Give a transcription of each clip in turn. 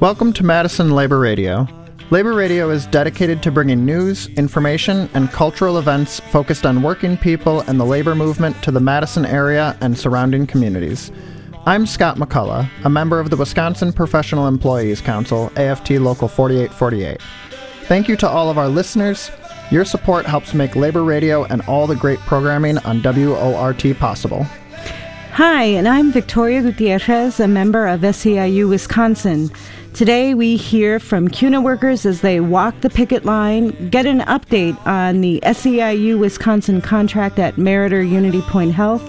Welcome to Madison Labor Radio. Labor Radio is dedicated to bringing news, information, and cultural events focused on working people and the labor movement to the Madison area and surrounding communities. I'm Scott McCullough, a member of the Wisconsin Professional Employees Council, AFT Local 4848. Thank you to all of our listeners. Your support helps make Labor Radio and all the great programming on WORT possible. Hi, and I'm Victoria Gutierrez, a member of SEIU Wisconsin. Today we hear from CUNA workers as they walk the picket line, get an update on the SEIU Wisconsin contract at Meriter Unity Point Health,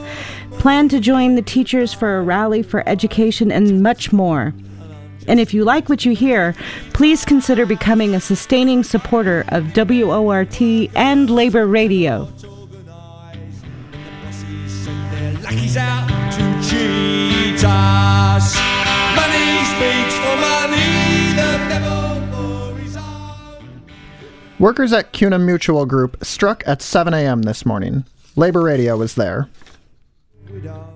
plan to join the teachers for a rally for education, and much more. And if you like what you hear, please consider becoming a sustaining supporter of WORT and Labor Radio. Workers at CUNA Mutual Group struck at 7 a.m. this morning. Labor Radio was there. We got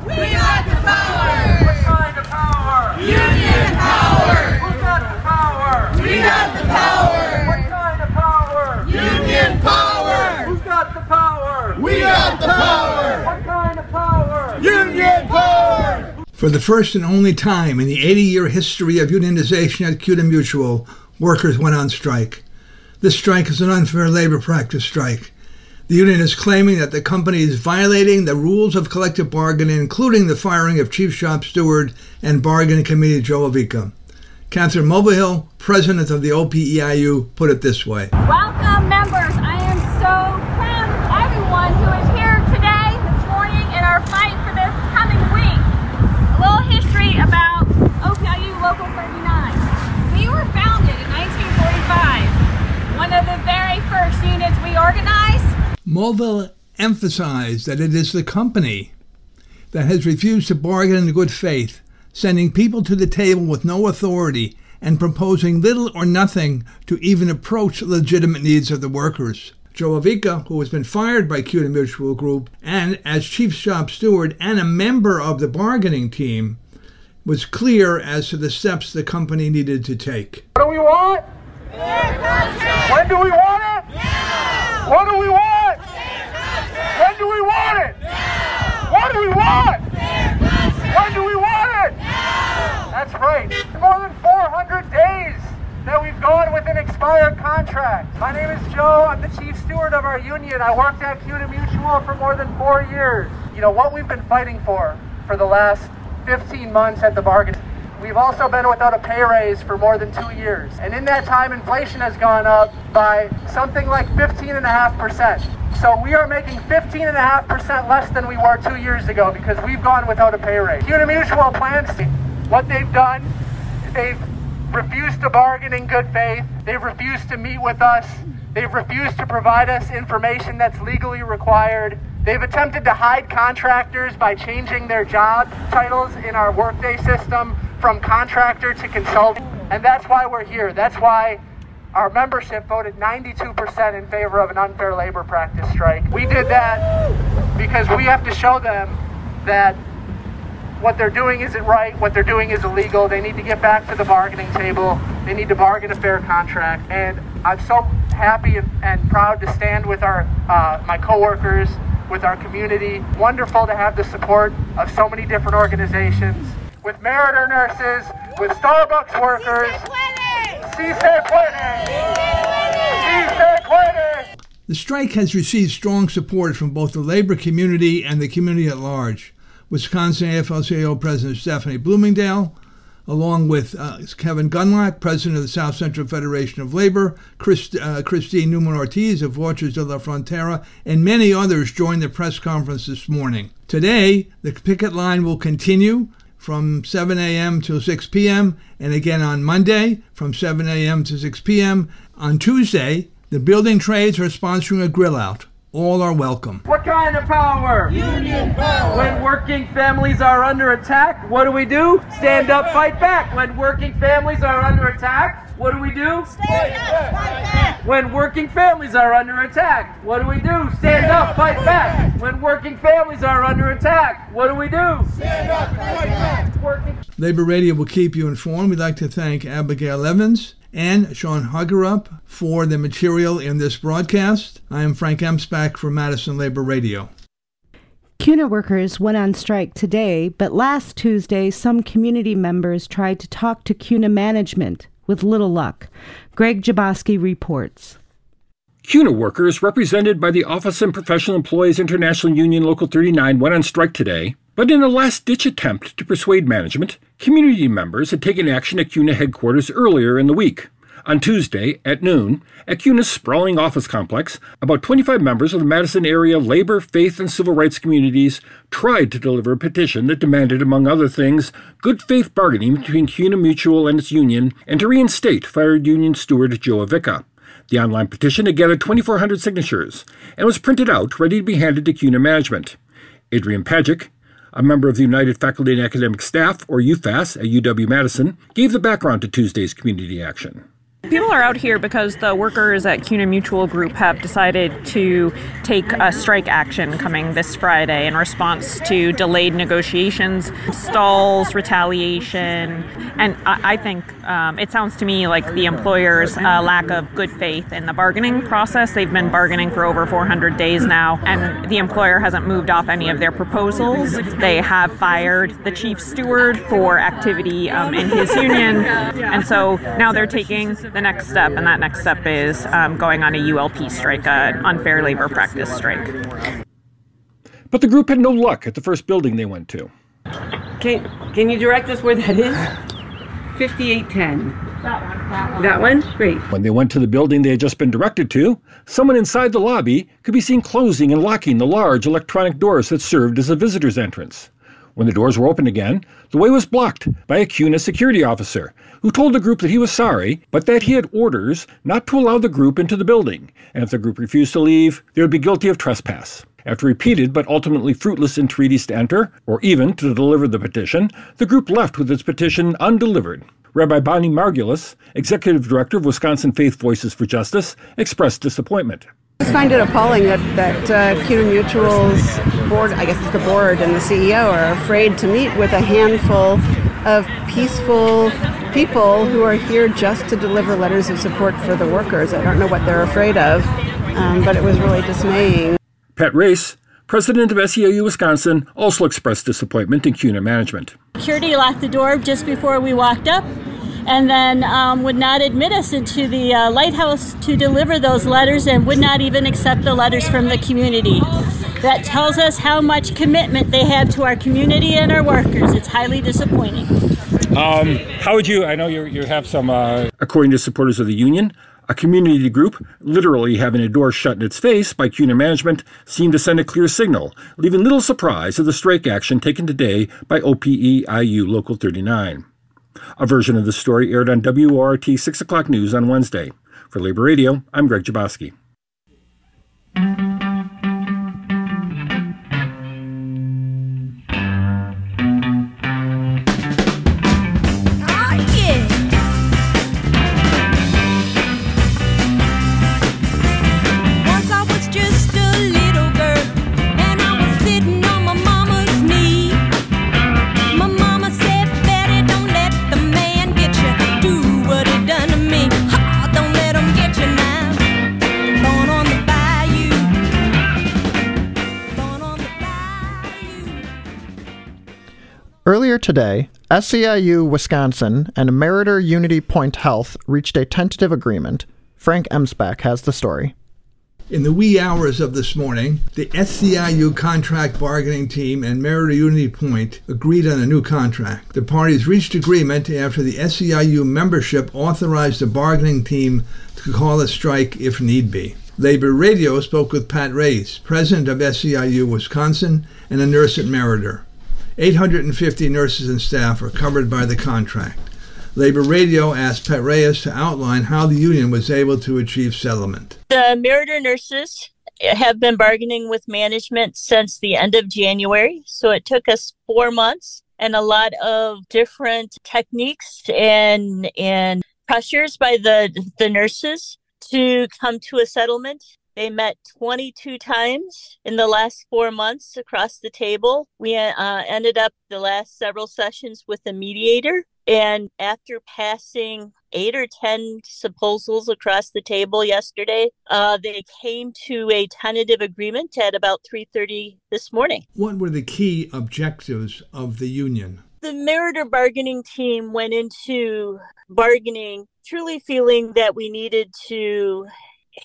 the power! What kind of power? Union power! Who got the power? We got the power! What kind of power? Union power! Who's got the power? We got the power! What kind of power? Union power! For the first and only time in the 80 year history of unionization at CUNA Mutual, workers went on strike. This strike is an unfair labor practice strike. The union is claiming that the company is violating the rules of collective bargaining, including the firing of Chief Shop Steward and Bargaining Committee Joe Avica. Catherine Mobihill, president of the OPEIU, put it this way. Welcome, members. I am so proud of everyone who is here today, this morning, in our fight for this coming week. A little history about OPEIU Local 39. We were founded in 1945. One of the very first units we organized. Mulville emphasized that it is the company that has refused to bargain in good faith, sending people to the table with no authority and proposing little or nothing to even approach the legitimate needs of the workers. Joe Avica, who has been fired by CUNA Mutual Group and as chief shop steward and a member of the bargaining team, was clear as to the steps the company needed to take. What do we want? When do we want it? What do we want? When do we want it? Now! What do we want? When do we want it? Now! That's right. More than 400 days that we've gone with an expired contract. My name is Joe. I'm the chief steward of our union. I worked at CUNA Mutual for more than four years. You know, what we've been fighting for for the last 15 months at the bargain We've also been without a pay raise for more than two years. And in that time, inflation has gone up by something like 15.5%. So we are making 15.5% less than we were two years ago because we've gone without a pay raise. CUNA Mutual plans, what they've done, they've refused to bargain in good faith. They've refused to meet with us. They've refused to provide us information that's legally required. They've attempted to hide contractors by changing their job titles in our workday system from contractor to consultant. And that's why we're here. That's why our membership voted 92% in favor of an unfair labor practice strike. We did that because we have to show them that what they're doing isn't right, what they're doing is illegal. They need to get back to the bargaining table. They need to bargain a fair contract. And I'm so happy and, proud to stand with our uh, my coworkers, with our community. Wonderful to have the support of so many different organizations, with Meriter nurses, with Starbucks workers. CISA quitting! CISA quitting! The strike has received strong support from both the labor community and the community at large. Wisconsin AFL-CIO President Stephanie Bloomingdale, along with uh, Kevin Gundlach, President of the South Central Federation of Labor, Chris, uh, Christine Neumann Ortiz of Voces de la Frontera, and many others joined the press conference this morning. Today, the picket line will continue from 7 a.m. to 6 p.m., and again on Monday from 7 a.m. to 6 p.m. On Tuesday, the building trades are sponsoring a grill out. All are welcome. What kind of power? Union power. When working families are under attack, what do we do? Stand up, fight back. When working families are under attack, what do we do? Stand up, fight back. When working families are under attack, what do we do? Stand up, fight back. When working families are under attack, what do we do? Stand up, fight back. Working. Labor Radio will keep you informed. We'd like to thank Abigail Evans and Sean Hagerup for the material in this broadcast. I am Frank Emspak for Madison Labor Radio. CUNA workers went on strike today, but last Tuesday, some community members tried to talk to CUNA management with little luck. Greg Jaboski reports. CUNA workers, represented by the Office and Professional Employees International Union Local 39, went on strike today. But in a last ditch attempt to persuade management, community members had taken action at CUNA headquarters earlier in the week. On Tuesday at noon, at CUNA's sprawling office complex, about 25 members of the Madison area labor, faith, and civil rights communities tried to deliver a petition that demanded, among other things, good faith bargaining between CUNA Mutual and its union and to reinstate fired union steward Joe Avica. The online petition had gathered 2,400 signatures and was printed out, ready to be handed to CUNA management. Adrian Pajic, a member of the United Faculty and Academic Staff, or UFAS, at UW Madison, gave the background to Tuesday's community action. People are out here because the workers at CUNA Mutual Group have decided to take a strike action coming this Friday in response to delayed negotiations, stalls, retaliation, and I, I think um, it sounds to me like the employer's uh, lack of good faith in the bargaining process. They've been bargaining for over 400 days now, and the employer hasn't moved off any of their proposals. They have fired the chief steward for activity um, in his union, and so now they're taking the next step, and that next step is um, going on a ULP strike, an unfair labor practice strike. But the group had no luck at the first building they went to. Can, can you direct us where that is? 5810. That one. That one. That one? Great. When they went to the building they had just been directed to, someone inside the lobby could be seen closing and locking the large electronic doors that served as a visitor's entrance. When the doors were opened again, the way was blocked by a CUNA security officer who told the group that he was sorry, but that he had orders not to allow the group into the building, and if the group refused to leave, they would be guilty of trespass. After repeated but ultimately fruitless entreaties to enter, or even to deliver the petition, the group left with its petition undelivered. Rabbi Bonnie Margulis, executive director of Wisconsin Faith Voices for Justice, expressed disappointment. I just find it appalling that, that uh, CUNA Mutual's board, I guess it's the board and the CEO, are afraid to meet with a handful of peaceful people who are here just to deliver letters of support for the workers. I don't know what they're afraid of, um, but it was really dismaying. Pat Race, president of SEIU Wisconsin, also expressed disappointment in CUNA management. Security locked the door just before we walked up and then um, would not admit us into the uh, lighthouse to deliver those letters and would not even accept the letters from the community. That tells us how much commitment they have to our community and our workers. It's highly disappointing. Um, how would you? I know you you have some. Uh, according to supporters of the union, a community group literally having a door shut in its face by CUNA management seemed to send a clear signal, leaving little surprise at the strike action taken today by OPEIU Local 39. A version of the story aired on WORT 6 o'clock news on Wednesday. For Labor Radio, I'm Greg Jaboski. Today, SEIU Wisconsin and Meriter Unity Point Health reached a tentative agreement. Frank Emspak has the story. In the wee hours of this morning, the SEIU contract bargaining team and Meriter Unity Point agreed on a new contract. The parties reached agreement after the SEIU membership authorized the bargaining team to call a strike if need be. Labor Radio spoke with Pat Reyes, president of SEIU Wisconsin and a nurse at Meriter. 850 nurses and staff are covered by the contract. Labor Radio asked Pat Reyes to outline how the union was able to achieve settlement. The Meriter nurses have been bargaining with management since the end of January. So it took us four months and a lot of different techniques and and pressures by the the nurses to come to a settlement. They met 22 times in the last four months across the table. We uh, ended up the last several sessions with a mediator. And after passing eight or 10 proposals across the table yesterday, uh, they came to a tentative agreement at about 3.30 this morning. What were the key objectives of the union? The Meriter bargaining team went into bargaining truly feeling that we needed to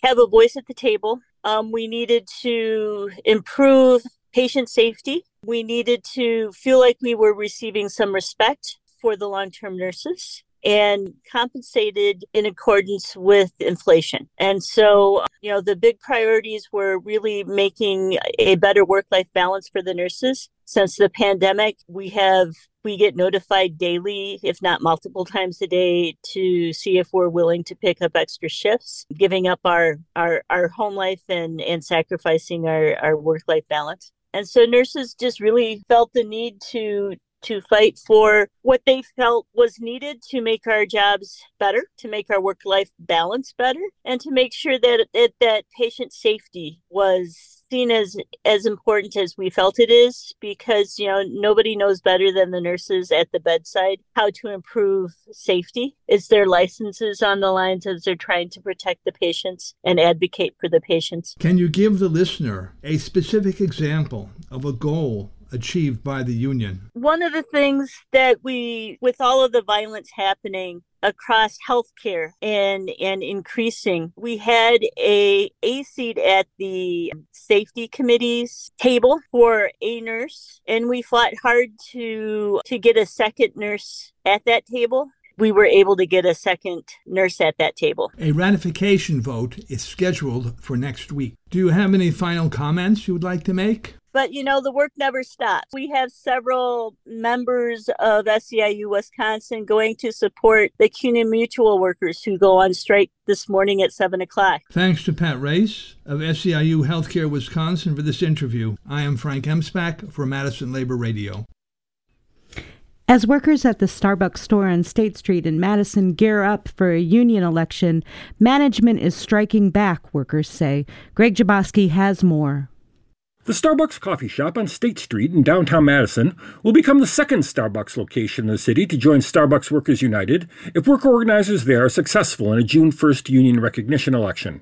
have a voice at the table. Um, we needed to improve patient safety. We needed to feel like we were receiving some respect for the long term nurses and compensated in accordance with inflation. And so, you know, the big priorities were really making a better work life balance for the nurses. Since the pandemic, we have we get notified daily, if not multiple times a day, to see if we're willing to pick up extra shifts, giving up our our, our home life and, and sacrificing our, our work life balance. And so nurses just really felt the need to to fight for what they felt was needed to make our jobs better, to make our work life balance better, and to make sure that, that that patient safety was seen as as important as we felt it is because you know nobody knows better than the nurses at the bedside how to improve safety. It's their licenses on the lines as they're trying to protect the patients and advocate for the patients? Can you give the listener a specific example of a goal achieved by the union? one of the things that we with all of the violence happening across healthcare and and increasing we had a a seat at the safety committee's table for a nurse and we fought hard to to get a second nurse at that table we were able to get a second nurse at that table A ratification vote is scheduled for next week. Do you have any final comments you would like to make? But you know, the work never stops. We have several members of SEIU Wisconsin going to support the CUNA Mutual workers who go on strike this morning at 7 o'clock. Thanks to Pat Race of SEIU Healthcare Wisconsin for this interview. I am Frank Emspak for Madison Labor Radio. As workers at the Starbucks store on State Street in Madison gear up for a union election, management is striking back, workers say. Greg Jaboski has more. The Starbucks coffee shop on State Street in downtown Madison will become the second Starbucks location in the city to join Starbucks Workers United if worker organizers there are successful in a June 1st union recognition election.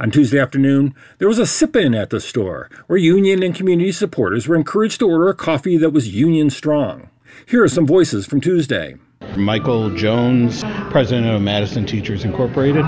On Tuesday afternoon, there was a sip in at the store where union and community supporters were encouraged to order a coffee that was union strong. Here are some voices from Tuesday. Michael Jones, president of Madison Teachers Incorporated,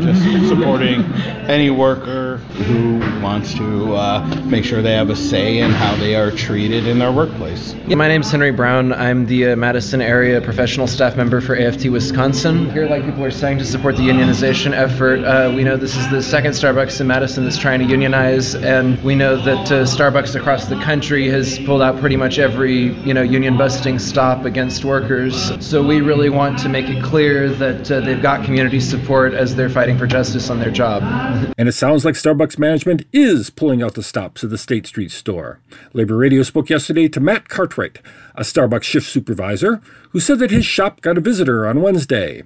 just supporting any worker who wants to uh, make sure they have a say in how they are treated in their workplace. My name is Henry Brown. I'm the uh, Madison area professional staff member for AFT Wisconsin. Here, like people are saying, to support the unionization effort. Uh, we know this is the second Starbucks in Madison that's trying to unionize, and we know that uh, Starbucks across the country has pulled out pretty much every you know union busting stop against workers. So we really want to make it clear that uh, they've got community support as they're fighting for justice on their job. And it sounds like Starbucks management is pulling out the stops at the State Street store. Labor Radio spoke yesterday to Matt Cartwright, a Starbucks shift supervisor, who said that his shop got a visitor on Wednesday.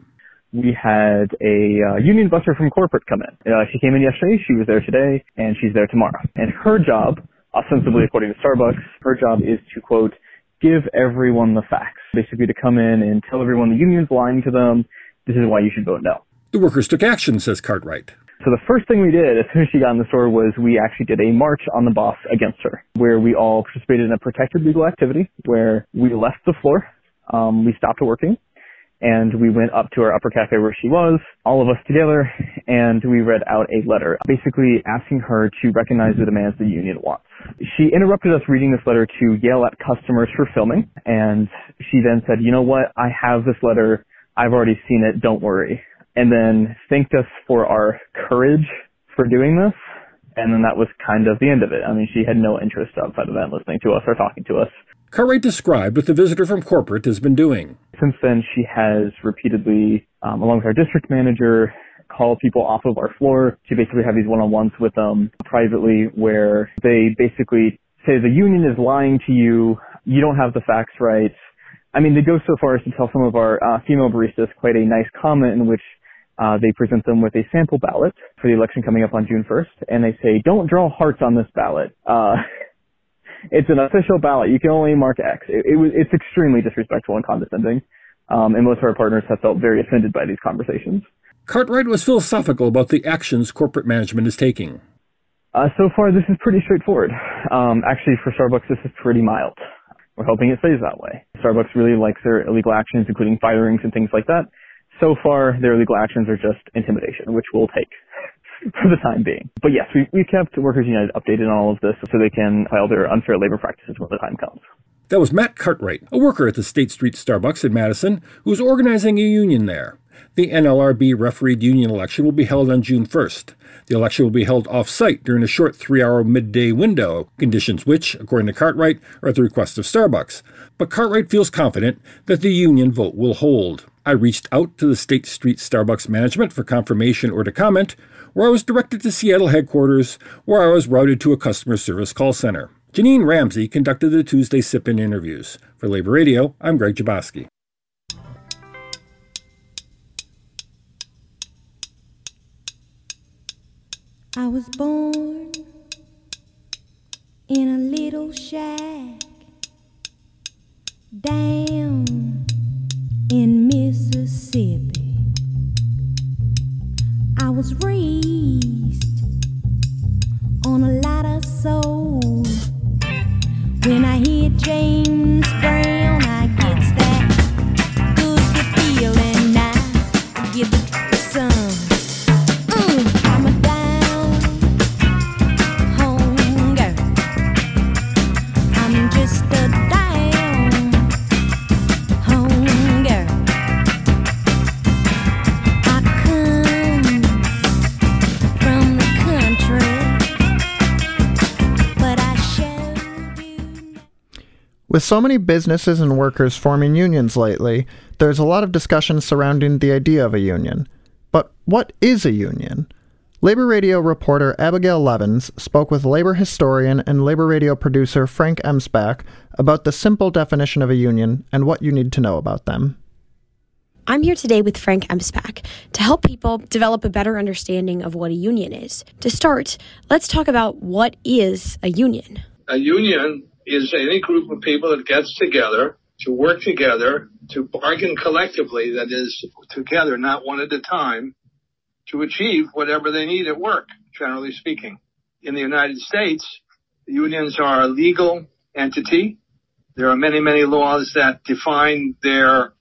we had a uh, union buster from corporate come in. Uh, she came in yesterday, she was there today, and she's there tomorrow. And her job, ostensibly according to Starbucks, her job is to quote, give everyone the facts. Basically to come in and tell everyone the union's lying to them, this is why you should vote no. The workers took action, says Cartwright. So the first thing we did as soon as she got in the store was we actually did a march on the boss against her, where we all participated in a protected legal activity, where we left the floor, um, we stopped working, and we went up to our upper cafe where she was, all of us together, and we read out a letter, basically asking her to recognize the demands the union wants. She interrupted us reading this letter to yell at customers for filming, and she then said, you know what, I have this letter, I've already seen it, don't worry. And then thanked us for our courage for doing this, and then that was kind of the end of it. I mean, she had no interest outside of that listening to us or talking to us. Cartwright described what the visitor from corporate has been doing. Since then, she has repeatedly, um, along with our district manager, called people off of our floor to basically have these one-on-ones with them privately where they basically say the union is lying to you, you don't have the facts right, I mean, they go so far as to tell some of our uh, female baristas quite a nice comment in which uh, they present them with a sample ballot for the election coming up on June 1st, and they say, "Don't draw hearts on this ballot." Uh, it's an official ballot. You can only mark X. It, it was, it's extremely disrespectful and condescending, um, and most of our partners have felt very offended by these conversations. Cartwright was philosophical about the actions corporate management is taking. Uh, so far, this is pretty straightforward. Um, actually, for Starbucks, this is pretty mild. We're hoping it stays that way. Starbucks really likes their illegal actions, including firings and things like that. So far, their legal actions are just intimidation, which we'll take for the time being. But yes, we, we kept Workers United updated on all of this so they can file their unfair labor practices when the time comes. That was Matt Cartwright, a worker at the State Street Starbucks in Madison, who was organizing a union there. The NLRB refereed union election will be held on June 1st. The election will be held off site during a short three hour midday window, conditions which, according to Cartwright, are at the request of Starbucks. But Cartwright feels confident that the union vote will hold. I reached out to the State Street Starbucks management for confirmation or to comment, where I was directed to Seattle headquarters, where I was routed to a customer service call center. Janine Ramsey conducted the Tuesday Sip In interviews. For Labor Radio, I'm Greg Jaboski. I was born in a little shack down in Mississippi. I was raised on a lot of soul. When I hear James Brown, With so many businesses and workers forming unions lately, there's a lot of discussion surrounding the idea of a union. But what is a union? Labor Radio reporter Abigail Levins spoke with labor historian and labor radio producer Frank Emspak about the simple definition of a union and what you need to know about them. I'm here today with Frank Emspak to help people develop a better understanding of what a union is. To start, let's talk about what is a union. A union is any group of people that gets together to work together, to bargain collectively, that is, together, not one at a time, to achieve whatever they need at work, generally speaking. In the United States, unions are a legal entity. There are many, many laws that define their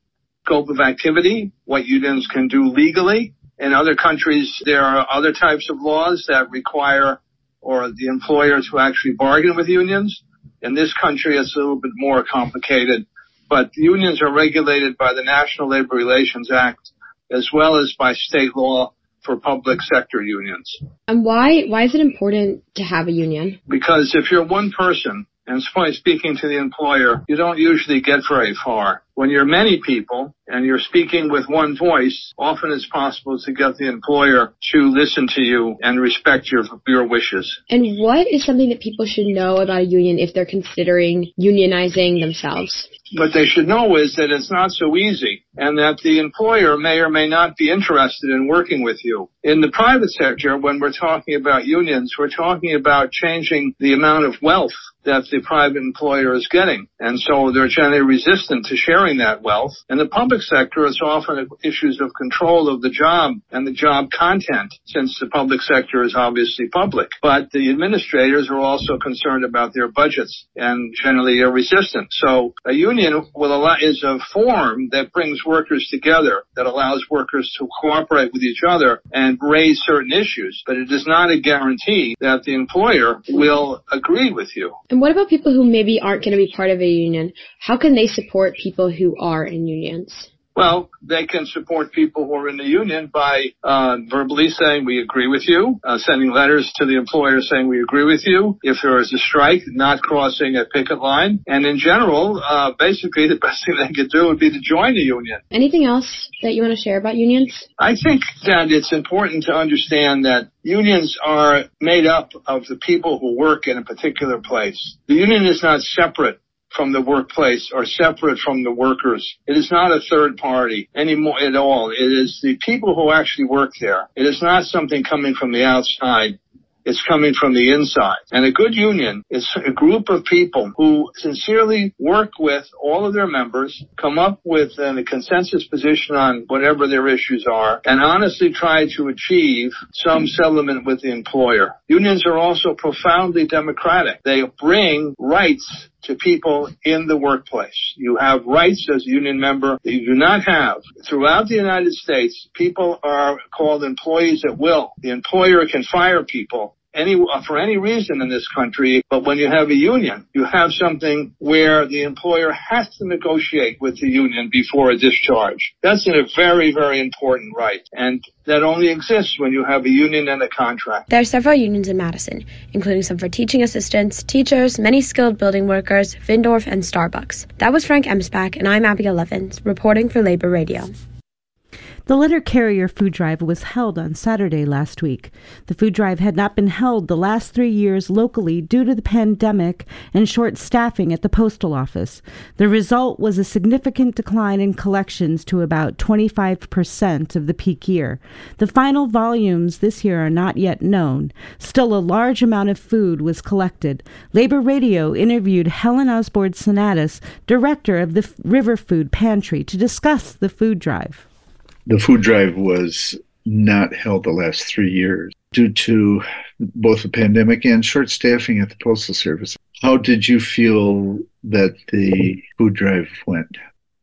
scope of activity, what unions can do legally. In other countries, there are other types of laws that require or the employer to actually bargain with unions. In this country, it's a little bit more complicated, but unions are regulated by the National Labor Relations Act as well as by state law for public sector unions. And why why is it important to have a union? Because if you're one person and somebody speaking to the employer, you don't usually get very far. When you're many people and you're speaking with one voice, often it's possible to get the employer to listen to you and respect your your wishes. And what is something that people should know about a union if they're considering unionizing themselves? What they should know is that it's not so easy and that the employer may or may not be interested in working with you. In the private sector, when we're talking about unions, we're talking about changing the amount of wealth that the private employer is getting. And so they're generally resistant to sharing that wealth. In the public sector, it's often issues of control of the job and the job content, since the public sector is obviously public. But the administrators are also concerned about their budgets and generally are resistant. So a union will allow, is a form that brings workers together, that allows workers to cooperate with each other and raise certain issues. But it is not a guarantee that the employer will agree with you. And what about people who maybe aren't going to be part of a union? How can they support people who are in unions? Well, they can support people who are in the union by uh, verbally saying we agree with you, uh, sending letters to the employer saying we agree with you. If there is a strike, not crossing a picket line, and in general, uh, basically the best thing they could do would be to join the union. Anything else that you want to share about unions? I think that it's important to understand that unions are made up of the people who work in a particular place. The union is not separate from the workplace or separate from the workers. It is not a third party anymore at all. It is the people who actually work there. It is not something coming from the outside. It's coming from the inside. And a good union is a group of people who sincerely work with all of their members, come up with a consensus position on whatever their issues are, and honestly try to achieve some settlement with the employer. Unions are also profoundly democratic. They bring rights to people in the workplace. You have rights as a union member that you do not have. Throughout the United States, people are called employees at will. The employer can fire people any uh, for any reason in this country, but when you have a union, you have something where the employer has to negotiate with the union before a discharge. That's a very, very important right, and that only exists when you have a union and a contract. There are several unions in Madison, including some for teaching assistants, teachers, many skilled building workers, Vindorf, and Starbucks. That was Frank Emspak, and I'm Abigail Evans, reporting for Labor Radio. The letter carrier food drive was held on Saturday last week. The food drive had not been held the last three years locally due to the pandemic and short staffing at the postal office. The result was a significant decline in collections to about 25% of the peak year. The final volumes this year are not yet known. Still, a large amount of food was collected. Labor Radio interviewed Helen Osborne Sinatus, director of the River Food Pantry, to discuss the food drive. The food drive was not held the last three years due to both the pandemic and short staffing at the Postal Service. How did you feel that the food drive went?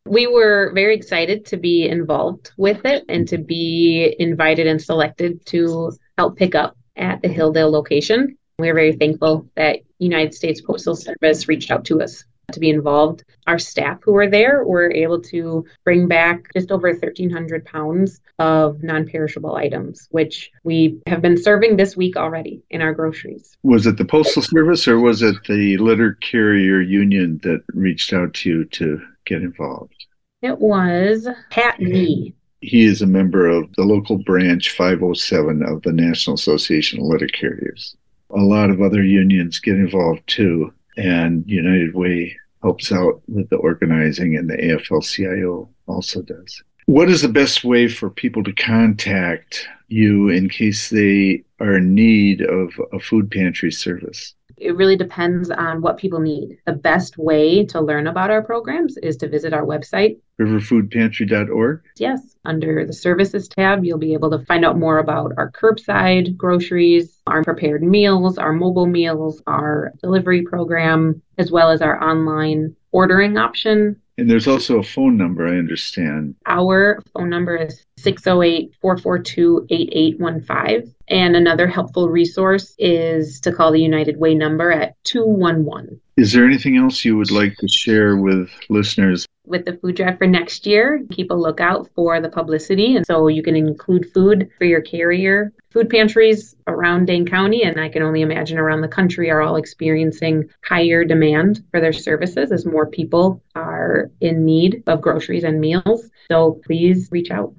We were very excited to be involved with it and to be invited and selected to help pick up at the Hilldale location. We are very thankful that United States Postal Service reached out to us to be involved. Our staff who were there were able to bring back just over 1,300 pounds of non perishable items, which we have been serving this week already in our groceries. Was it the Postal Service or was it the letter carrier union that reached out to you to get involved? It was Pat Nee. He is a member of the local branch 507 of the National Association of Letter Carriers. A lot of other unions get involved too, and United Way helps out with the organizing, and the AFL CIO also does. What is the best way for people to contact you in case they are in need of a food pantry service? It really depends on what people need. The best way to learn about our programs is to visit our website. Riverfoodpantry.org? Yes, under the services tab, you'll be able to find out more about our curbside groceries, our prepared meals, our mobile meals, our delivery program, as well as our online ordering option. And there's also a phone number, I understand. Our phone number is 608 442 8815. And another helpful resource is to call the United Way number at 211. Is there anything else you would like to share with listeners? With the food drive for next year, keep a lookout for the publicity. And so you can include food for your carrier. Food pantries around Dane County, and I can only imagine around the country, are all experiencing higher demand for their services as more people are in need of groceries and meals. So please reach out.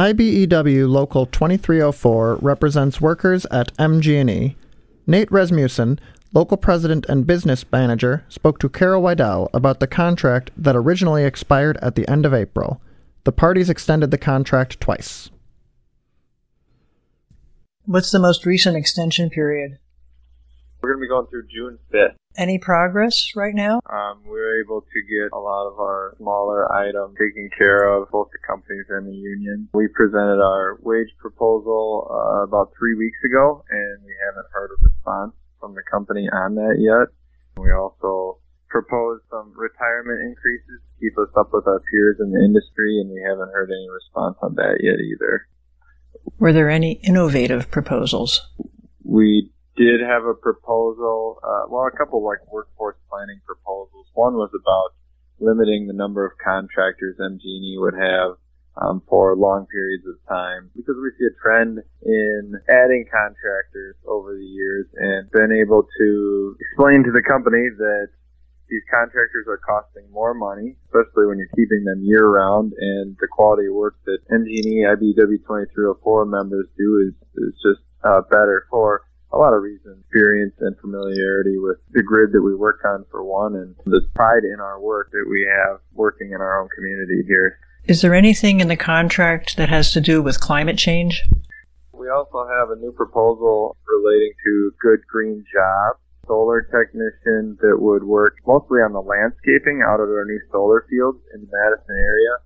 IBEW Local 2304 represents workers at MG&E. Nate Rasmussen, local president and business manager, spoke to Carol Weidel about the contract that originally expired at the end of April. The parties extended the contract twice. What's the most recent extension period? We're going to be going through June 5th. Any progress right now? Um, we were able to get a lot of our smaller items taken care of, both the companies and the union. We presented our wage proposal uh, about three weeks ago, and we haven't heard a response from the company on that yet. We also proposed some retirement increases to keep us up with our peers in the industry, and we haven't heard any response on that yet either. Were there any innovative proposals? We did have a proposal, uh, well, a couple like workforce planning proposals. One was about limiting the number of contractors MG&E would have um, for long periods of time because we see a trend in adding contractors over the years and been able to explain to the company that these contractors are costing more money, especially when you're keeping them year round, and the quality of work that MG&E IBEW 2304 members do is, is just uh, better for a lot of reasons. Experience and familiarity with the grid that we work on for one, and the pride in our work that we have working in our own community here. Is there anything in the contract that has to do with climate change? We also have a new proposal relating to good green jobs. Solar technician that would work mostly on the landscaping out of our new solar fields in the Madison area.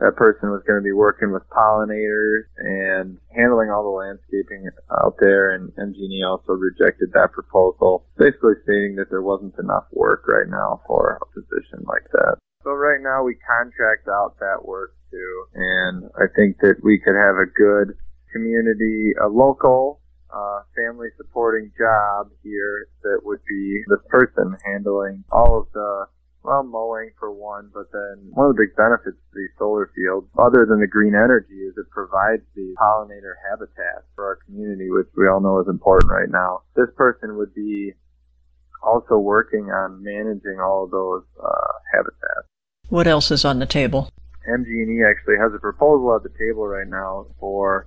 That person was going to be working with pollinators and handling all the landscaping out there, and MG&E also rejected that proposal, basically stating that there wasn't enough work right now for a position like that. So right now we contract out that work too, and I think that we could have a good community, a local uh, family supporting job here that would be this person handling all of the well mowing for one, but then one of the big benefits of these solar fields, other than the green energy, is it provides the pollinator habitat for our community, which we all know is important right now. This person would be also working on managing all of those uh, habitats. What else is on the table? MG&E actually has a proposal at the table right now for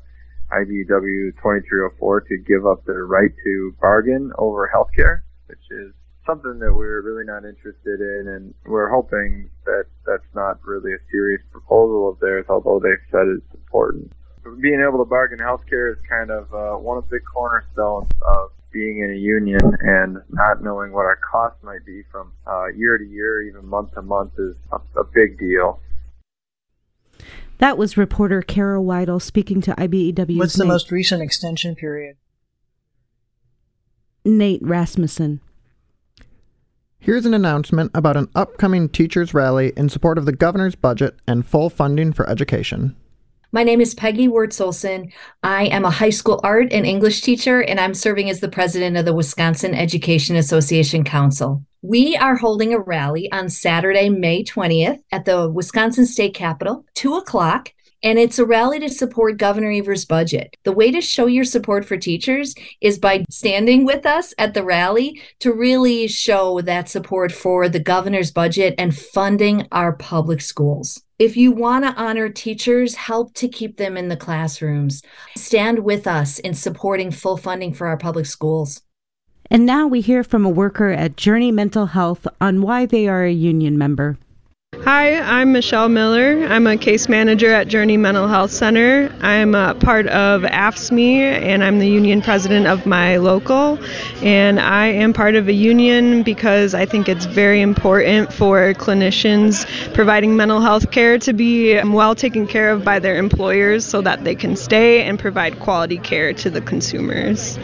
IBEW 2304 to give up their right to bargain over healthcare, which is something that we're really not interested in, and we're hoping that that's not really a serious proposal of theirs, although they've said it's important. Being able to bargain healthcare is kind of uh, one of the cornerstones of being in a union and not knowing what our costs might be from uh, year to year, even month to month, is a, a big deal. That was reporter Carol Weidel speaking to IBEW. What's the Nate, most recent extension period? Nate Rasmussen. Here's an announcement about an upcoming teachers' rally in support of the governor's budget and full funding for education. My name is Peggy Wirtz Olson. I am a high school art and English teacher, and I'm serving as the president of the Wisconsin Education Association Council. We are holding a rally on Saturday, May 20th at the Wisconsin State Capitol, 2 o'clock. And it's a rally to support Governor Evers' budget. The way to show your support for teachers is by standing with us at the rally to really show that support for the governor's budget and funding our public schools. If you want to honor teachers, help to keep them in the classrooms. Stand with us in supporting full funding for our public schools. And now we hear from a worker at Journey Mental Health on why they are a union member. Hi, I'm Michelle Miller. I'm a case manager at Journey Mental Health Center. I'm a part of AFSCME and I'm the union president of my local. And I am part of a union because I think it's very important for clinicians providing mental health care to be well taken care of by their employers so that they can stay and provide quality care to the consumers.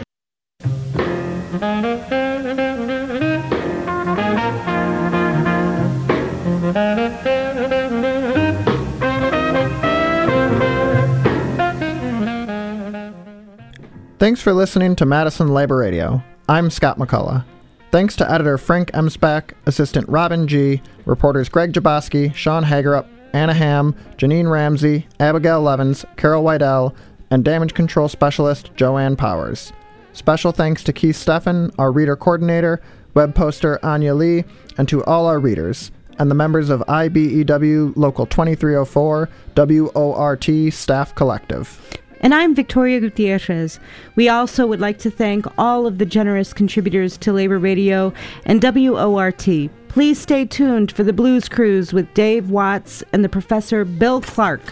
Thanks for listening to Madison Labor Radio. I'm Scott McCullough. Thanks to editor Frank Emspak, assistant Robin G., reporters Greg Jaboski, Sean Hagerup, Anna Ham, Janine Ramsey, Abigail Levins, Carol Weidel, and damage control specialist Joanne Powers. Special thanks to Keith Steffen, our reader coordinator, web poster Anya Lee, and to all our readers, and the members of IBEW Local 2304 WORT Staff Collective. And I'm Victoria Gutierrez. We also would like to thank all of the generous contributors to Labor Radio and WORT. Please stay tuned for the Blues Cruise with Dave Watts and the Professor Bill Clark.